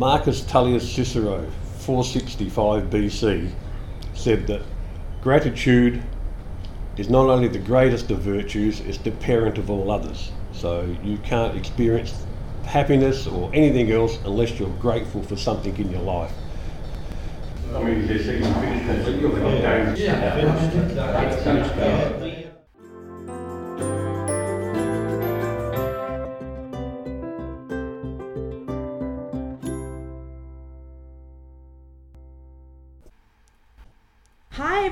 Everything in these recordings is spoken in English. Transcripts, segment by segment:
Marcus Tullius Cicero, 465 BC, said that gratitude is not only the greatest of virtues, it's the parent of all others. So you can't experience happiness or anything else unless you're grateful for something in your life. I mean, there's even finished, but you're not going. Hi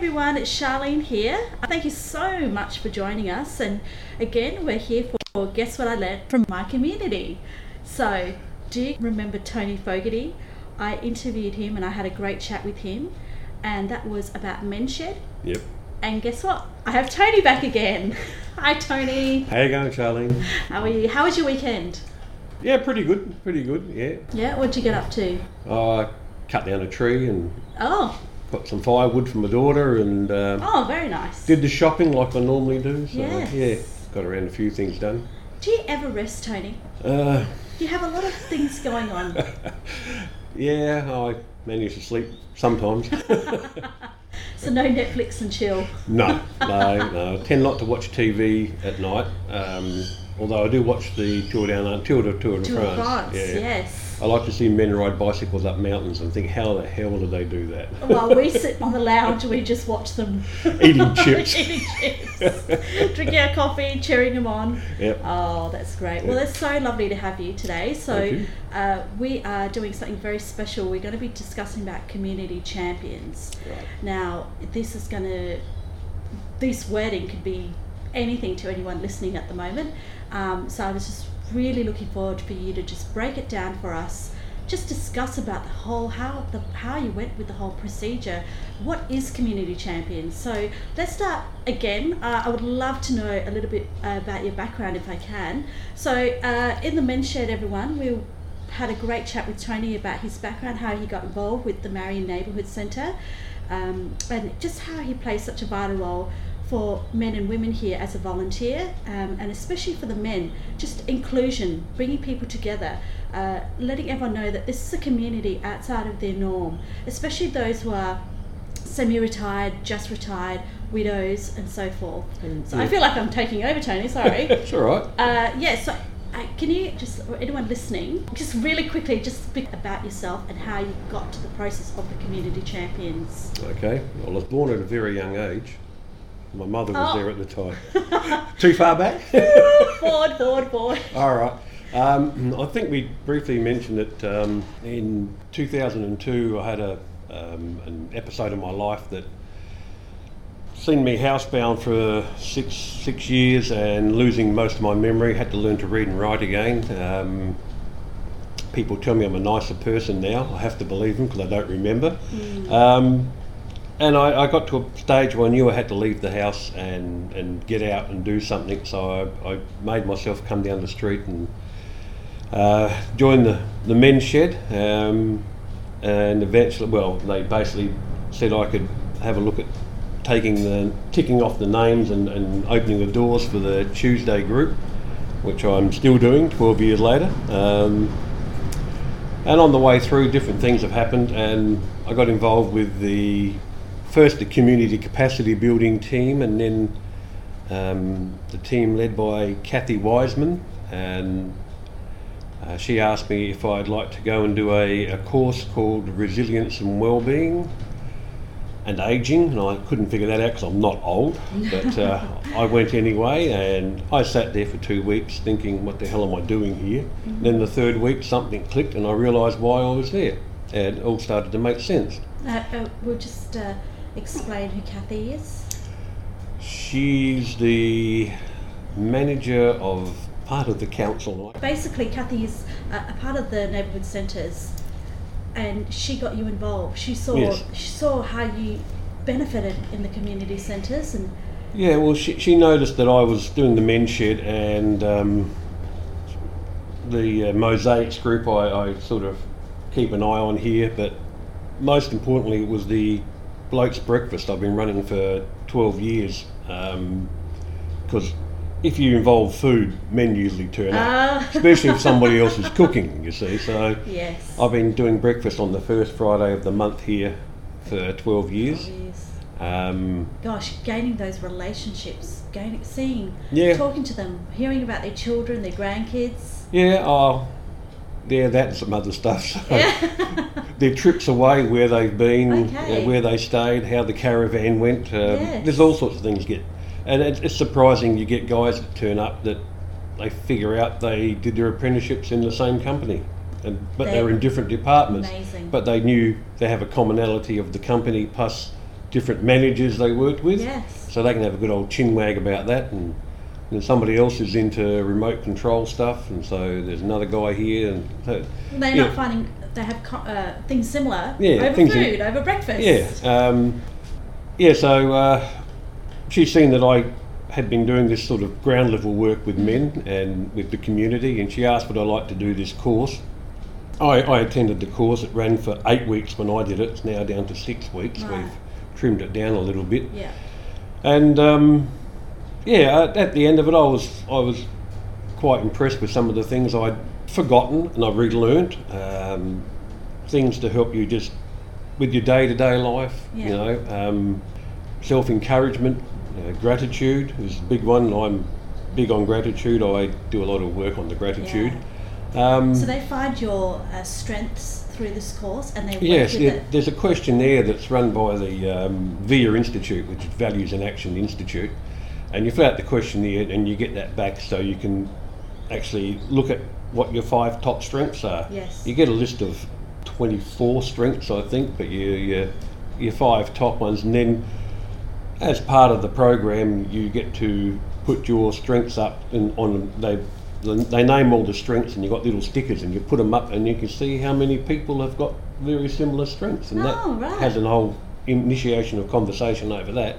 everyone, it's Charlene here. Thank you so much for joining us. And again, we're here for Guess What I Learned from My Community. So, do you remember Tony Fogarty? I interviewed him and I had a great chat with him, and that was about Men's Shed. Yep. And guess what? I have Tony back again. Hi Tony. How you going, Charlene? How are you? How was your weekend? Yeah, pretty good, pretty good, yeah. Yeah, what'd you get up to? I cut down a tree and Oh, got some firewood for my daughter and uh, oh, very nice. did the shopping like I normally do. So, Yes. yeah, got around a few things done. Do you ever rest, Tony? Uh, You have a lot of things going on. yeah, I manage to sleep sometimes. So no Netflix and chill. no, no, no. I tend not to watch TV at night. Um, although I do watch the Tour down uh, Tour de Tour de Tour de France. France, yes. I like to see men ride bicycles up mountains and think, how the hell do they do that? While we sit on the lounge, we just watch them Eating chips. eating chips, drinking our coffee, cheering them on. Yep. Oh, that's great. Well, it's so lovely to have you today. So, you. uh, we are doing something very special. We're going to be discussing about community champions. Right. Now, this is going to, this wording could be anything to anyone listening at the moment. Um, so, I was just really looking forward for you to just break it down for us. Just discuss about the whole how the how you went with the whole procedure. What is community champions? So let's start again. Uh, I would love to know a little bit uh, about your background if I can. So uh, in the men's shed, everyone, we had a great chat with Tony about his background, how he got involved with the Marion Neighbourhood Centre, um, and just how he plays such a vital role for men and women here as a volunteer, um, and especially for the men, just inclusion, bringing people together, uh, letting everyone know that this is a community outside of their norm, especially those who are semi-retired, just retired, widows, and so forth. So I feel like I'm taking over, Tony. Sorry. It's all right. Uh, yeah, so uh, can you just, or anyone listening, just really quickly, just speak about yourself and how you got to the process of the community champions? Okay. Well, I was born at a very young age. My mother was Oh. there at the time. Too far back? forward, forward, forward. All right. Um, I think we briefly mentioned it um, in 2002. I had a um, an episode of my life that seen me housebound for six six years and losing most of my memory. Had to learn to read and write again. Um, people tell me I'm a nicer person now. I have to believe them because I don't remember. Um, and I, I got to a stage where I knew I had to leave the house and, and get out and do something. So I, I made myself come down the street and uh, join the, the men's shed. Um, and eventually, well, they basically said I could have a look at taking the ticking off the names and, and opening the doors for the Tuesday group, which I'm still doing 12 years later. Um, and on the way through, different things have happened, and I got involved with the first the community capacity building team, and then um, the team led by Kathy Wiseman, and uh, she asked me if I'd like to go and do a, a course called Resilience and Wellbeing and Aging, and I couldn't figure that out because I'm not old, but uh, I went anyway, and I sat there for two weeks thinking, what the hell am I doing here? Then the third week, something clicked, and I realised why I was there, and it all started to make sense. Uh, uh, we'll just uh, explain who Kathy is. She's the manager of part of the council. Basically, Kathy is uh, a part of the neighbourhood centres, and she got you involved. She saw Yes. she saw how you benefited in the community centres, and Yeah, well, she, she noticed that I was doing the men's shed and um, the uh, mosaics group. I, I sort of keep an eye on here, but most importantly, it was the blokes breakfast I've been running for 12 years because if you involve food, men usually turn up, Ah. especially if somebody else is cooking. You see, so Yes. I've been doing breakfast on the first Friday of the month here for 12 years. Um, Gosh, gaining those relationships, gaining, seeing, Yeah. talking to them, hearing about their children, their grandkids. yeah, oh, yeah, that's some other stuff. So Yeah. their trips away, where they've been, Okay. uh, where they stayed, how the caravan went. Um, Yes. There's all sorts of things you get, and it's, it's surprising you get guys that turn up that they figure out they did their apprenticeships in the same company, and but They- they're in different departments. Amazing. But they knew they have a commonality of the company plus different managers they worked with. Yes. So they can have a good old chin wag about that and. And somebody else is into remote control stuff, and so there's another guy here, and so, They're not finding they have co- uh, things similar Yeah, over things in- food, over breakfast. Yeah, um, yeah. So uh, she's seen that I had been doing this sort of ground level work with men and with the community, and she asked would I like to do this course. I, I attended the course. It ran for eight weeks when I did it. It's now down to six weeks. Right. We've trimmed it down a little bit, Yeah. and um, yeah, at, the end of it, I was I was quite impressed with some of the things I'd forgotten and I've relearned. Um, things to help you just with your day to day life. You know, um, self encouragement, uh, gratitude is a big one. I'm big on gratitude. I do a lot of work on the gratitude. Um, So they find your uh, strengths through this course, and they Yes, yeah, it. there's a questionnaire that's run by the um, VIA Institute, which is Values and Action Institute, and you fill out the questionnaire and you get that back so you can actually look at what your five top strengths are. Yes. You get a list of 24 strengths, I think, but you, you, your five top ones, and then as part of the program, you get to put your strengths up in, on they. They name all the strengths, and you've got little stickers, and you put them up, and you can see how many people have got very similar strengths, and Oh, that right. has an whole initiation of conversation over that.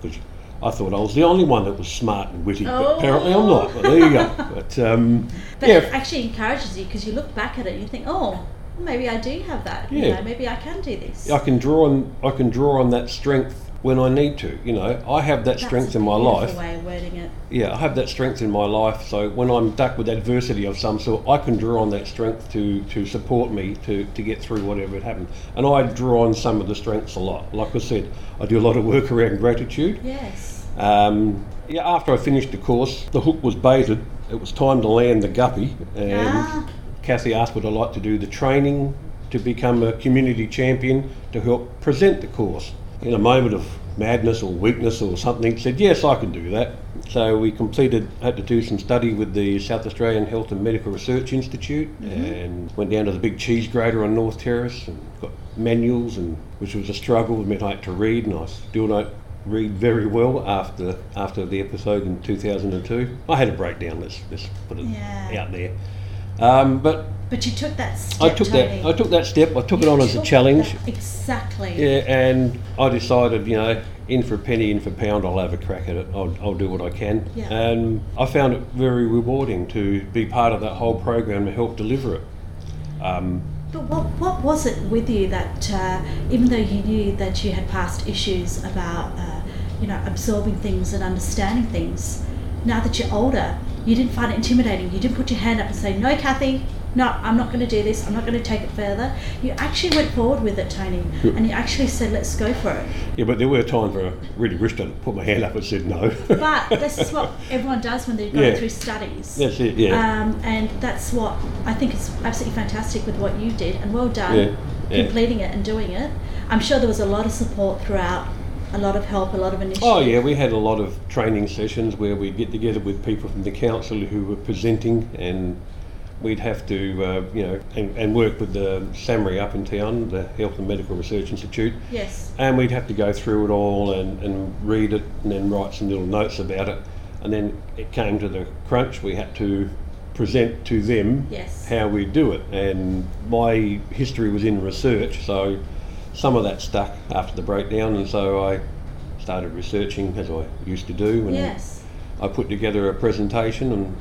Because I thought I was the only one that was smart and witty, Oh. but apparently I'm not. But there you go. But um, But yeah, it actually encourages you because you look back at it and you think, oh, maybe I do have that. You Yeah. know, maybe I can do this. I can draw on I can draw on that strength when I need to. You know, I have that That's strength in my life. way of wording it. Yeah, I have that strength in my life. So when I'm stuck with adversity of some sort, I can draw on that strength to, to support me to, to get through whatever it happened. And I draw on some of the strengths a lot. Like I said, I do a lot of work around gratitude. Yes. Um, yeah, after I finished the course, the hook was baited. It was time to land the guppy, and Ah. Kathy asked would I like to do the training to become a community champion to help present the course. In a moment of madness or weakness or something, said yes, I can do that. So we completed, had to do some study with the South Australian Health and Medical Research Institute, mm-hmm. and went down to the big cheese grater on North Terrace and got manuals, and which was a struggle. It meant I had to read, and I still don't read very well after after the episode in 2002. I had a breakdown. Let's let's put it Yeah. out there. Um, but But you took that step. I took Tony. that I took that step. I took it You on as a challenge. Exactly. Yeah, and I decided, you know, in for a penny, in for a pound, I'll have a crack at it. I'll, I'll do what I can. Yeah. And I found it very rewarding to be part of that whole program to help deliver it. Um, But what, what was it with you that, uh, even though you knew that you had past issues about, uh, you know, absorbing things and understanding things, now that you're older, you didn't find it intimidating? You didn't put your hand up and say, no, Kathy, no, I'm not going to do this, I'm not going to take it further. You actually went forward with it, Tony, and you actually said, let's go for it. yeah, but there were times where I really wished I'd put my hand up and said no. But this is what everyone does when they're going Yeah. through studies. That's it, yeah. Um, and that's what I think is absolutely fantastic with what you did, and well done Yeah, yeah. completing it and doing it. I'm sure there was a lot of support throughout, a lot of help, a lot of initiative. Oh yeah, we had a lot of training sessions where we'd get together with people from the council who were presenting, and we'd have to, uh, you know, and, and work with the SAHMRI up in town, the Health and Medical Research Institute, Yes. and we'd have to go through it all and, and read it and then write some little notes about it, and then it came to the crunch. We had to present to them Yes. how we do it, and my history was in research, so some of that stuck after the breakdown, and so I started researching as I used to do, and Yes. I put together a presentation, and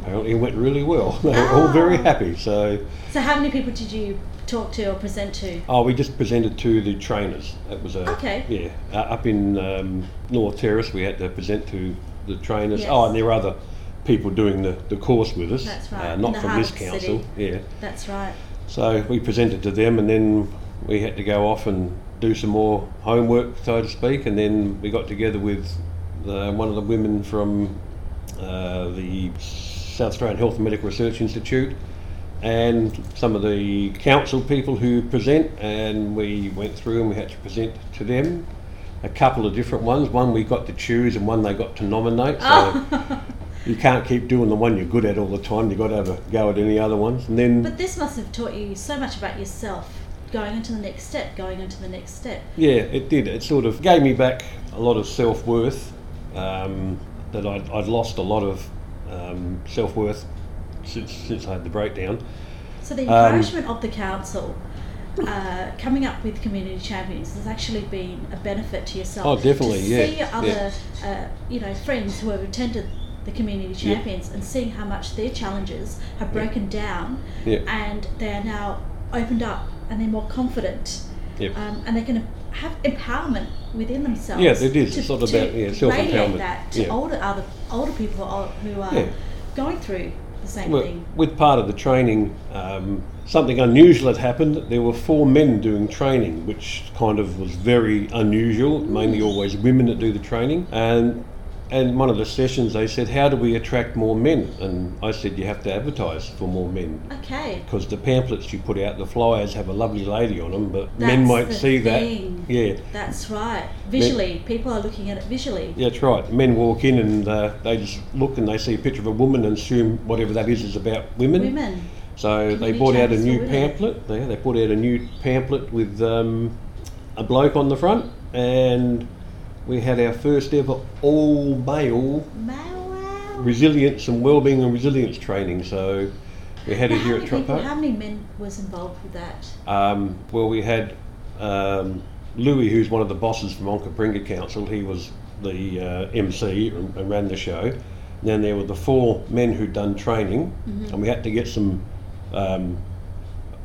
apparently it went really well. They were all very Ah. happy. So, So how many people did you talk to or present to? oh, we just presented to the trainers. It was a Okay. yeah uh, up in um, North Terrace. We had to present to the trainers. Yes. Oh, and there are other people doing the, the course with us. That's right, Uh, not from this council. city. Yeah. That's right. So we presented to them, and then we had to go off and do some more homework, so to speak. And then we got together with uh, one of the women from uh, the South Australian Health and Medical Research Institute and some of the council people who present, and we went through and we had to present to them a couple of different ones. One we got to choose, and one they got to nominate. So Oh. you can't keep doing the one you're good at all the time. You've got to have a go at any other ones. And then But this must have taught you so much about yourself, going into the next step, going into the next step. Yeah, it did. It sort of gave me back a lot of self worth. Um, that I'd, I'd lost a lot of um, self worth since since I had the breakdown. So the Um, encouragement of the council. Uh, coming up with community champions has actually been a benefit to yourself. Oh, definitely, To yeah, see your yeah. other, uh, you know, friends who have attended the community Yeah. champions and seeing how much their challenges have broken down, Yeah. and they are now opened up and they're more confident, Yep. um, and they can have empowerment within themselves. Yes, it is. To, It's sort of about, yeah, self-empowerment. radiate that to Yeah. older other older people who are Yeah. going through the same Well, thing. with part of the training, um, something unusual had happened. There were four men doing training, which kind of was very unusual. Mainly, always women that do the training. And and one of the sessions, they said, "How do we attract more men?" And I said, "You have to advertise for more men." Okay. because the pamphlets you put out, the flyers have a lovely lady on them, but men That's won't the see thing. that. Yeah, That's right. Visually, people are looking at it visually. yeah, that's right. Men walk in and uh, they just look and they see a picture of a woman and assume whatever that is is about women. Women. So they Community brought out a new pamphlet. They, they brought out a new pamphlet with um, a bloke on the front, and we had our first ever all male resilience and wellbeing and resilience training. So we had it here at Park. How many men was involved with that? Um, well, we had um, Louis, who's one of the bosses from Onkaparinga Council. He was the uh, MC and, and ran the show. And then there were the four men who'd done training, and we had to get some um,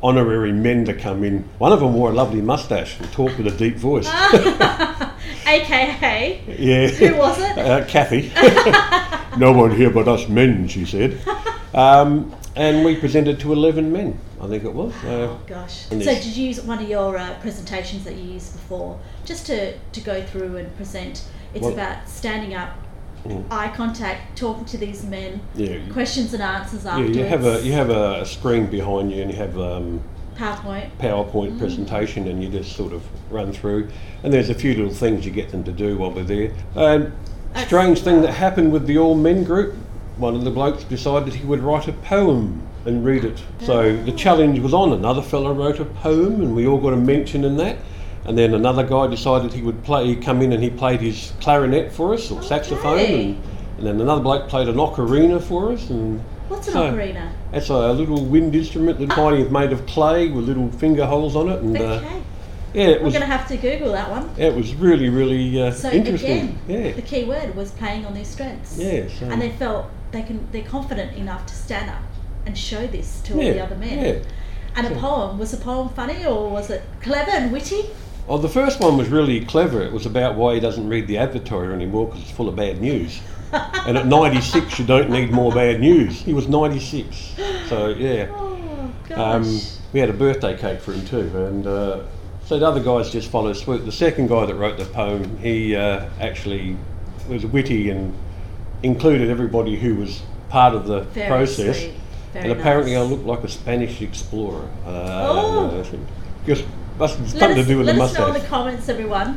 honorary men to come in. One of them wore a lovely mustache and talked with a deep voice. AKA. yeah. Who was it? Uh, Kathy. no one here but us men, she said. Um, and we presented to 11 men, I think it was. Uh, Oh gosh. So did you use one of your uh, presentations that you used before, just to, to go through and present? It's about standing up, Mm. eye contact, talking to these men, yeah. questions and answers Yeah, afterwards. you have a you have a screen behind you, and you have um, PowerPoint. PowerPoint presentation, and you just sort of run through. And there's a few little things you get them to do while we're there. Um, strange thing that happened with the all men group. One of the blokes decided he would write a poem and read it. So the challenge was on. Another fellow wrote a poem, and we all got a mention in that. And then another guy decided he would play. He'd come in and he played his clarinet for us or saxophone, and, and then another bloke played an ocarina for us. And What's an So- ocarina? It's a little wind instrument, little tiny, made of clay with little finger holes on it, and uh, yeah, it We're was going to have to Google that one. it was really really uh, So interesting. again, the key word was playing on their strengths. yeah, so, And they felt they can they're confident enough to stand up and show this to all the other men. Yeah. And a poem was the poem funny or was it clever and witty? Oh, the first one was really clever. It was about why he doesn't read the Advertorial anymore because it's full of bad news. And at 96, you don't need more bad news. He was 96, so yeah. Oh. Um, we had a birthday cake for him too, and uh, so the other guys just followed suit. The second guy that wrote the poem, he uh, actually was witty and included everybody who was part of the Very process. sweet. Very and apparently, nice. I looked like a Spanish explorer. Uh, Oh. Just must let something us, to do with let the us know in the comments, everyone.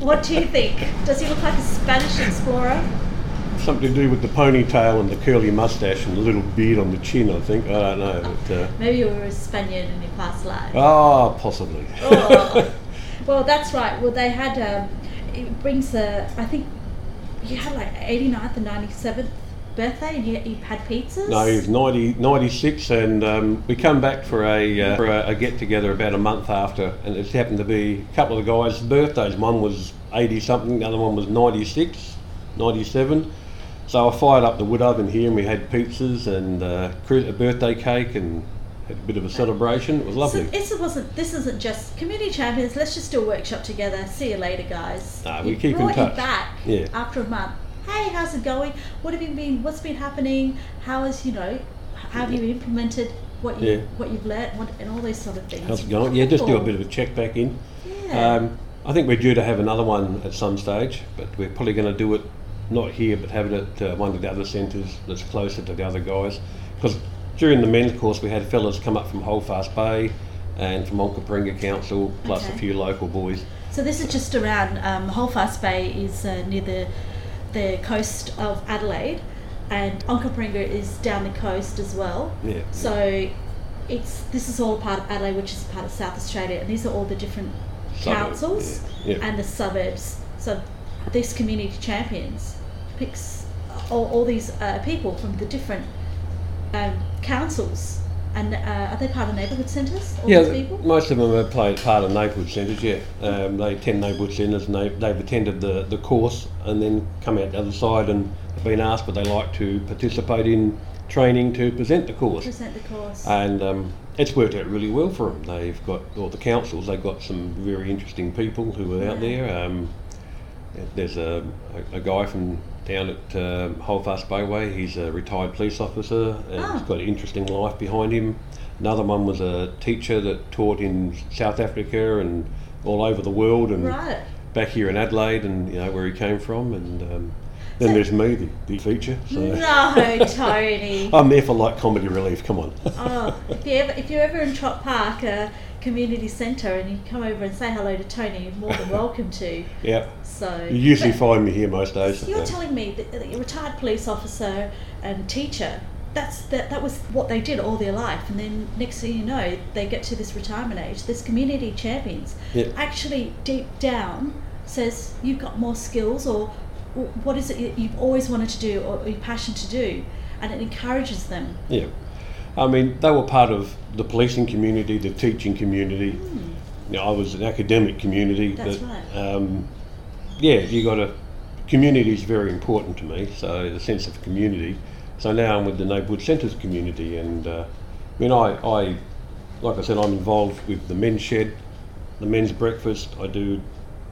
What do you think? Does he look like a Spanish explorer? Something to do with the ponytail and the curly mustache and the little beard on the chin. I think I don't know. But, uh, Maybe you were a Spaniard in your past life. ah, possibly. Oh. well, that's right. Well, they had. Um, it brings the. I think you had like 89th and 97th birthday, and you, you had pizzas. No, he was 90, 96, and um, we come back for a uh, for a, a get together about a month after, and it happened to be a couple of the guys' birthdays. One was 80 something, the other one was 96, 97. So I fired up the wood oven here, and we had pizzas and uh, a birthday cake, and had a bit of a celebration. It was So lovely. this wasn't. This isn't just community champions. Let's just do a workshop together. See you later, guys. Nah, you we keep in touch. back Yeah. after a month. hey, how's it going? What have you been? What's been happening? How is you know? How have you implemented what you Yeah. what you've learnt what, and all those sort of things? How's it going? Yeah, just do a bit of a check back in. Yeah. Um, I think we're due to have another one at some stage, but we're probably going to do it not here, but have it at uh, one of the other centres that's closer to the other guys. Because during the men's course, we had fellas come up from Holdfast Bay and from Onkaparinga Council, plus Okay. a few local boys. So this is just around um, Holdfast Bay is uh, near the the coast of Adelaide, and Onkaparinga is down the coast as well. Yeah. So it's this is all part of Adelaide, which is part of South Australia, and these are all the different Suburb, councils yeah, yeah. and the suburbs. So this community champions picks all, all these uh, people from the different um, councils. And uh, are they part of neighbourhood centres? All Yeah, these people? most of them have played part of neighbourhood centres. Yeah, um, they attend neighbourhood centres and they, they've attended the, the course and then come out the other side and have been asked, but they like to participate in training to present the course. Present the course. And um, it's worked out really well for them. They've got all the councils. They've got some very interesting people who are out there. Um, there's a, a, a guy from down at um, Holdfast Bayway. He's a retired police officer and Ah. he's got an interesting life behind him. Another one was a teacher that taught in South Africa and all over the world and right. back here in Adelaide and you know where he came from. And um, then So- there's me, the, the feature. So No, Tony. I'm there for like comedy relief. Come on. Oh, if you ever if you're ever in Trott Park, uh, community centre, and you come over and say hello to Tony, you're more than welcome to. yeah. So You usually find me here most days. you're Yeah. Uh, telling me that, a retired police officer and teacher. That's that. That was what they did all their life, and then next thing you know, they get to this retirement age. This community champions Yeah. actually deep down says you've got more skills, or what is it you- you've always wanted to do, or you're passionate to do, and it encourages them. Yeah. I mean, they were part of the policing community, the teaching community. You know, I was an academic community. That's but, right. Um, yeah, you got to. Community is very important to me. So the sense of community. So now I'm with the neighbourhood centres community, and uh, I mean, I, I, like I said, I'm involved with the men's shed, the men's breakfast. I do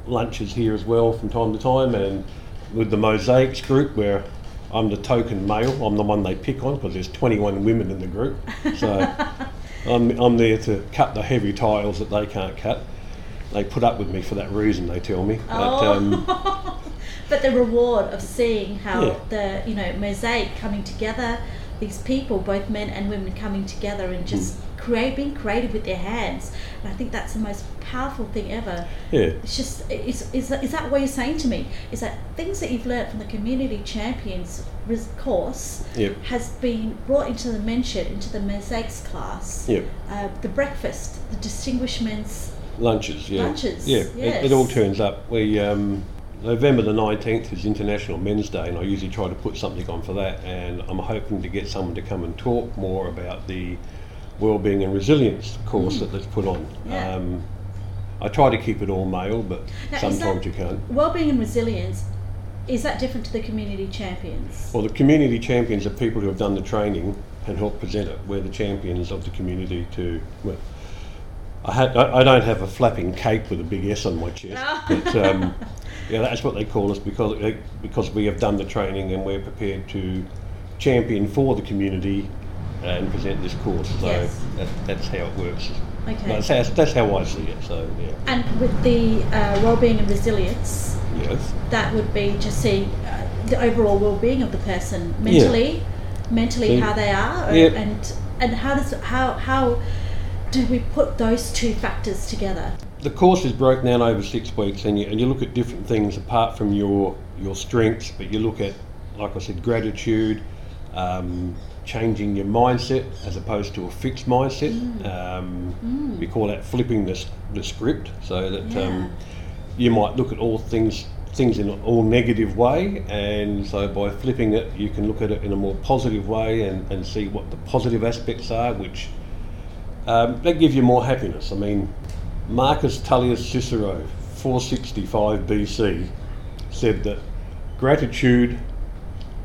lunches here as well from time to time, and with the mosaics group where I'm the token male. I'm the one they pick on because there's 21 women in the group. So I'm, I'm there to cut the heavy tiles that they can't cut. They put up with me for that reason. They tell me. But, um, Oh. but the reward of seeing how Yeah. the you know mosaic coming together, these people, both men and women, coming together and just create, being creative with their hands, and I think that's the most powerful thing ever. yeah, It's just is is that, is that what you're saying to me? Is that things that you've learnt from the community champions course Yep. has been brought into the men's shed, into the mosaics class, Yep. uh, the breakfast, the distinguishments. lunches. Yeah, Lunches, Yeah, it, it all turns up. We um, November the 19th is International Men's Day, and I usually try to put something on for that. And I'm hoping to get someone to come and talk more about the wellbeing and resilience course that that's put on. Mm. Yeah. Um, I try to keep it all male, but Now, sometimes that- you can't. Wellbeing and resilience, is that different to the community champions? Well, the community champions are people who have done the training and help present it. We're the champions of the community to. Well, I, had, I, I don't have a flapping cape with a big S on my chest, but um, yeah, that's what they call us because because we have done the training and we're prepared to champion for the community and present this course. So Yes. that, that's how it works. Okay. That's how, that's how I see it. So yeah, And with the uh, wellbeing and resilience, yes. that would be just seeing uh, the overall well-being of the person mentally, mentally See- how they are, or- Yeah. and and how does how how do we put those two factors together? The course is broken down over six weeks, and you, and you look at different things apart from your your strengths, but you look at, like I said, gratitude, um, changing your mindset as opposed to a fixed mindset. Um, We call that flipping the, the script, so that Yeah. um, you might look at all things things in an all negative way, and so by flipping it, you can look at it in a more positive way and, and see what the positive aspects are, which um, they give you more happiness. I mean, Marcus Tullius Cicero, 465 BC, said that gratitude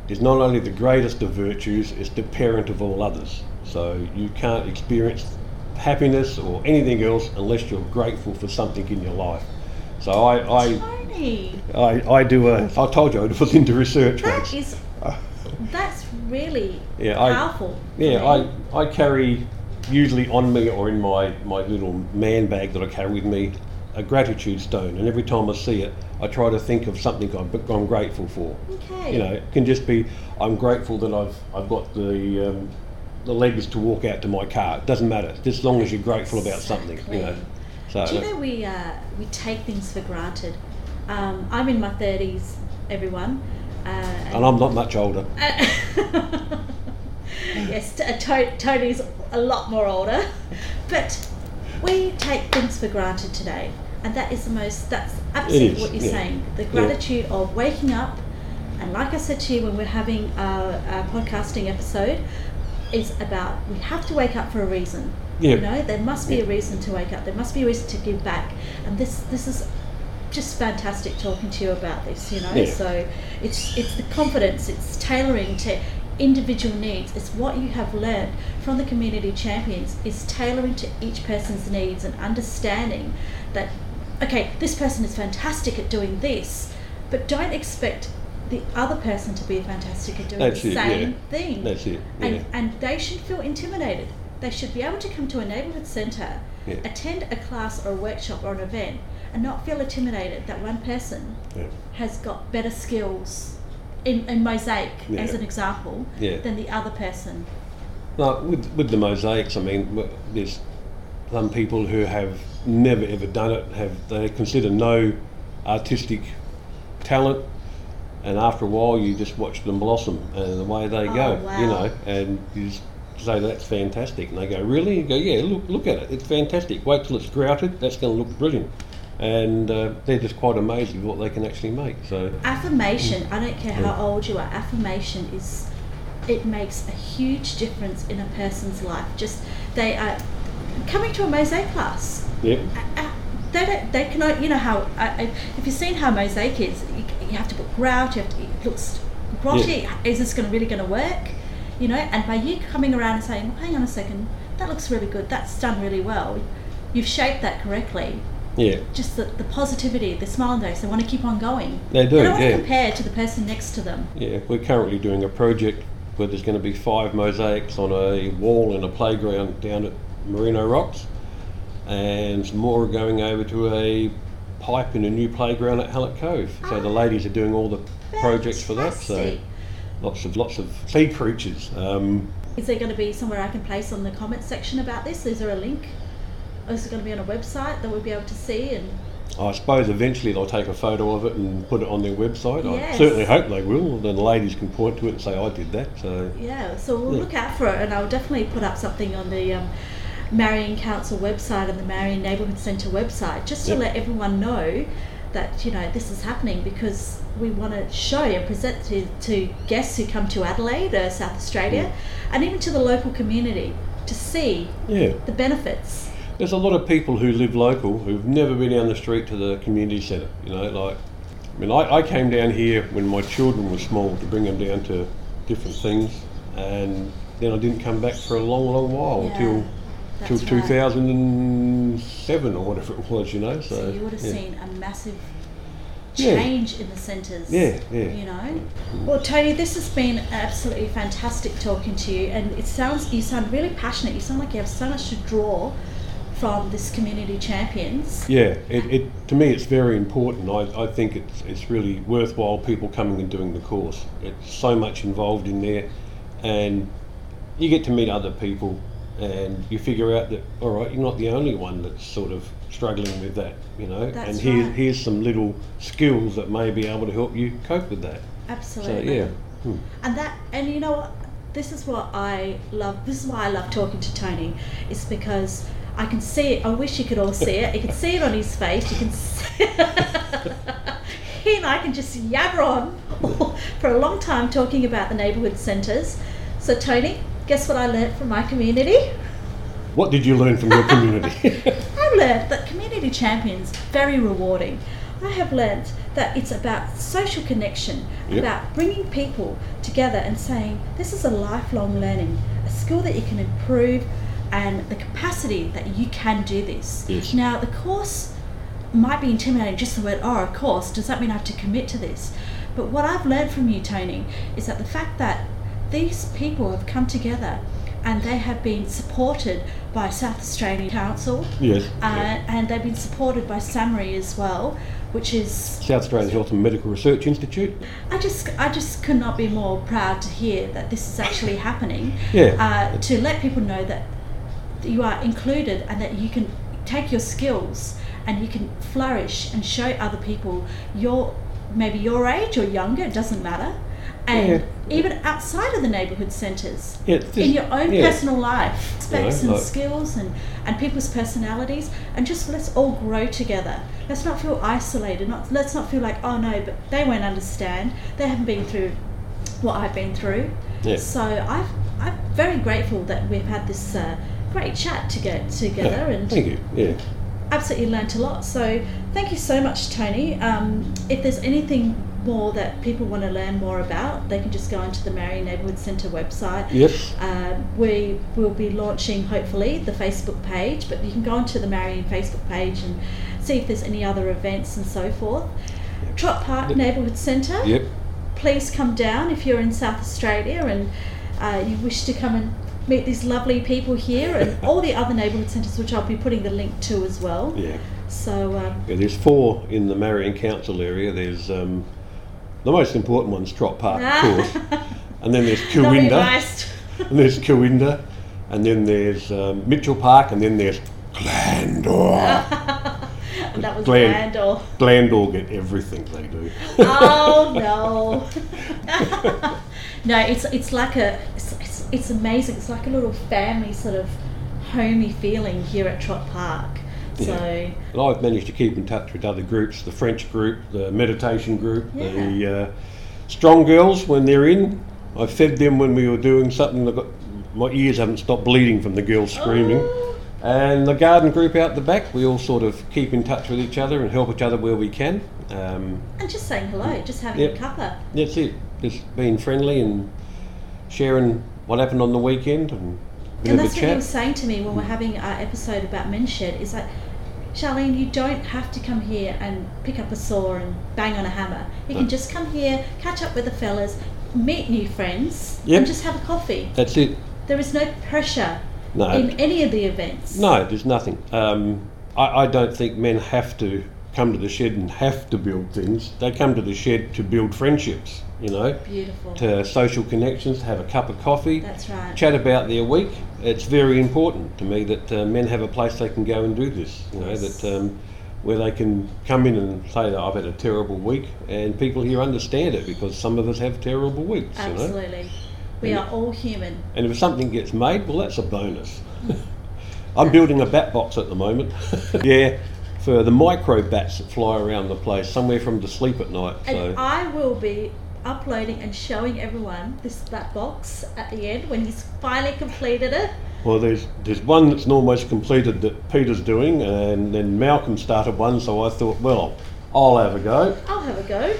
is not only the greatest of virtues, it's the parent of all others. So you can't experience happiness or anything else unless you're grateful for something in your life. So I, I I, I do a. I told you I was into research. that once. is that's really Yeah, powerful. for Yeah. I, I carry usually on me or in my, my little man bag that I carry with me a gratitude stone, and every time I see it, I try to think of something I'm, I'm grateful for. Okay. You know, it can just be I'm grateful that I've I've got the um, the legs to walk out to my car. It doesn't matter, just as long as you're grateful about something. You know. So Do you know we uh, we take things for granted? Um, I'm in my thirties, everyone. Uh, and I'm not much older. yes, to- Tony's a lot more older, but we take things for granted today, and that is the most. That's absolutely what you're yeah. saying. The Yeah. gratitude of waking up, and like I said to you when we're having our, our podcasting episode, is about we have to wake up for a reason. Yeah. You know, there must be Yeah. a reason to wake up. There must be a reason to give back, and this this is just fantastic talking to you about this. You know, Yeah. so it's it's the confidence. It's tailoring to individual needs. It's what you have learned from the community champions. Is tailoring to each person's needs and understanding that okay, this person is fantastic at doing this, but don't expect the other person to be fantastic at doing That's the it, same yeah. thing. That's it. And, Yeah. and they should feel intimidated. They should be able to come to a neighbourhood centre, Yeah. attend a class or a workshop or an event, and not feel intimidated that one person has got better skills in, in mosaic, as an example, Yeah. than the other person. No, with, with the mosaics, I mean, there's some people who have never ever done it, have they consider no artistic talent, and after a while you just watch them blossom and the way they Oh, go, wow. you know, and you just say that's fantastic, and they go, really? You go, yeah, look, look at it, it's fantastic. Wait till it's grouted, that's going to look brilliant, and uh, they're just quite amazed with what they can actually make. So Affirmation, I don't care how old you are, affirmation is, it makes a huge difference in a person's life. Just, they are coming to a mosaic class. yeah, Uh, uh, they don't, they can, o- you know how, if you've seen how mosaic is, you, you have to put grout, you have to, it looks grotty, is this gonna, really going to work? You know, and by you coming around and saying, hang on a second, that looks really good, that's done really well, you've shaped that correctly. Yeah, Just the, the positivity, the smile on their face, they want to keep on going. They do, They don't want yeah. to compare to the person next to them. Yeah, we're currently doing a project where there's going to be five mosaics on a wall in a playground down at Marino Rocks, and some more are going over to a pipe in a new playground at Hallett Cove. So the Ah. ladies are doing all the projects for that. So lots of lots of sea creatures. Um, Is there going to be somewhere I can place on the comment section about this? Is there a link? Or is it going to be on a website that we'll be able to see? And I suppose eventually they'll take a photo of it and put it on their website. Yes. I certainly hope they will. Then the ladies can point to it and say, "I did that." So yeah, so we'll Yeah. look out for it, and I'll definitely put up something on the um, Marion Council website and the Marion Neighbourhood Centre website, just to Yep. let everyone know that you know this is happening because we want to show and present to, to guests who come to Adelaide, uh, South Australia, and even to the local community to see yeah. the benefits. There's a lot of people who live local who've never been down the street to the community centre. You know, like, I mean, I, I came down here when my children were small to bring them down to different things, and then I didn't come back for a long, long while Yeah, until till right. 2007 or whatever it was. You know, so, So you would have yeah. seen a massive Yeah. change in the centres. Yeah, yeah. You know. Well, Tony, this has been absolutely fantastic talking to you, and it sounds you sound really passionate. You sound like you have so much to draw from this community champions. Yeah, it, it to me it's very important. I, I think it's it's really worthwhile people coming and doing the course. It's so much involved in there, and you get to meet other people, and you figure out that all right, you're not the only one that's sort of struggling with that, you know. That's and here, right. here's some little skills that may be able to help you cope with that. Absolutely. So yeah, Hmm. And that, and you know what? This is what I love. This is why I love talking to Tony. It's because I can see it. I wish you could all see it. You can see it on his face. You can. See he and I can just yabber on for a long time talking about the neighbourhood centres. So Tony, guess what I learnt from my community? what did you learn from your community? I learnt that community champions very rewarding. I have learnt that it's about social connection, Yep. about bringing people together and saying this is a lifelong learning, a skill that you can improve, and the capacity that you can do this. Yes. Now the course might be intimidating just the word, oh, of course, does that mean I have to commit to this? But what I've learned from you, Tony, is that the fact that these people have come together and they have been supported by South Australian Council Yes. uh, and they've been supported by SAHMRI as well, which is South Australian Health and Medical Research Institute. I just I just could not be more proud to hear that this is actually happening. Yeah. Uh, to let people know that you are included and that you can take your skills and you can flourish and show other people your maybe your age or younger, it doesn't matter. And Yeah. even outside of the neighbourhood centres, Yeah, it's in your own yeah. personal life, aspects and like- skills and, and people's personalities, and just let's all grow together. Let's not feel isolated. Not let's not feel like oh no, but they won't understand. They haven't been through what I've been through. Yeah. So I've, I'm very grateful that we've had this uh, great chat to get together Yeah, and Thank you. Yeah. absolutely learnt a lot. So thank you so much, Tony. Um, if there's anything more that people want to learn more about, they can just go onto the Marion Neighbourhood Centre website. Yes. Um, we will be launching hopefully the Facebook page, but you can go onto the Marion Facebook page and see if there's any other events and so forth. Trott Park Yep. Neighbourhood Centre. Yep. Please come down if you're in South Australia and uh, you wish to come and meet these lovely people here and all the other neighbourhood centres, which I'll be putting the link to as well. Yeah. So um, Yeah, there's four in the Marion Council area. There's um, the most important one's Trott Park, of course, and then there's not Cooinda, and there's Cooinda, and then there's um, Mitchell Park, and then there's Glandore. and that was Glen- Glandore. Glandore get everything they do. oh no no it's it's like a it's, it's, amazing it's like a little family sort of homey feeling here at trott park so And I've managed to keep in touch with other groups, the French group, the meditation group, the uh, strong girls when they're in. I fed them when we were doing something. Got, my ears haven't stopped bleeding from the girls screaming. Oh. And the garden group out the back, we all sort of keep in touch with each other and help each other where we can. Um, and just saying hello just having a cuppa that's it. Just being friendly and sharing what happened on the weekend and and that's what he was saying to me when we're having our episode about men's shed is that Charlene, you don't have to come here and pick up a saw and bang on a hammer. You can just come here, catch up with the fellas, meet new friends, Yep. and just have a coffee. That's it. There is no pressure No. in any of the events. No, there's nothing. Um, I, I don't think men have to come to the shed and have to build things. They come to the shed to build friendships, you know, Beautiful. to social connections, to have a cup of coffee, That's right. chat about their week. It's very important to me that uh, men have a place they can go and do this, you know, Yes. that um, where they can come in and say that I've had a terrible week and people here understand it because some of us have terrible weeks, you know. Absolutely. We And- are all human. And if something gets made, well, that's a bonus. I'm building a bat box at the moment. yeah, for the micro bats that fly around the place, somewhere from to sleep at night. So And I will be uploading and showing everyone this that box at the end when he's finally completed it. well, there's there's one that's almost completed that Peter's doing, and then Malcolm started one. So I thought, well, I'll have a go. I'll have a go.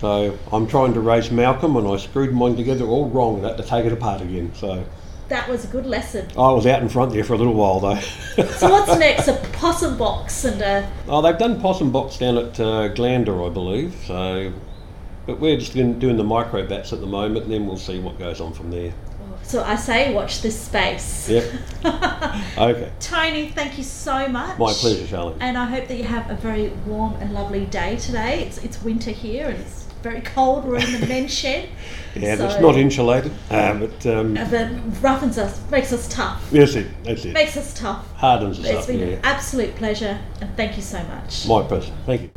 So I'm trying to race Malcolm, and I screwed mine together all wrong and had to take it apart again. So That was a good lesson. I was out in front there for a little while though. So what's next? A possum box and a Oh, they've done possum box down at uh, Glandore, I believe. So, but we're just doing the micro bats at the moment, and then we'll see what goes on from there. so I say watch this space. Yep. Okay. Tony, thank you so much. My pleasure, Charlotte. And I hope that you have a very warm and lovely day today. It's, it's winter here and it's very cold. We're in the men's shed. Yeah, So- it's not insulated, uh, but um, Uh, But roughens us, makes us tough. that's it. That's it. Makes us tough. Hardens us It's up. been Yeah. an absolute pleasure and thank you so much. My pleasure. Thank you.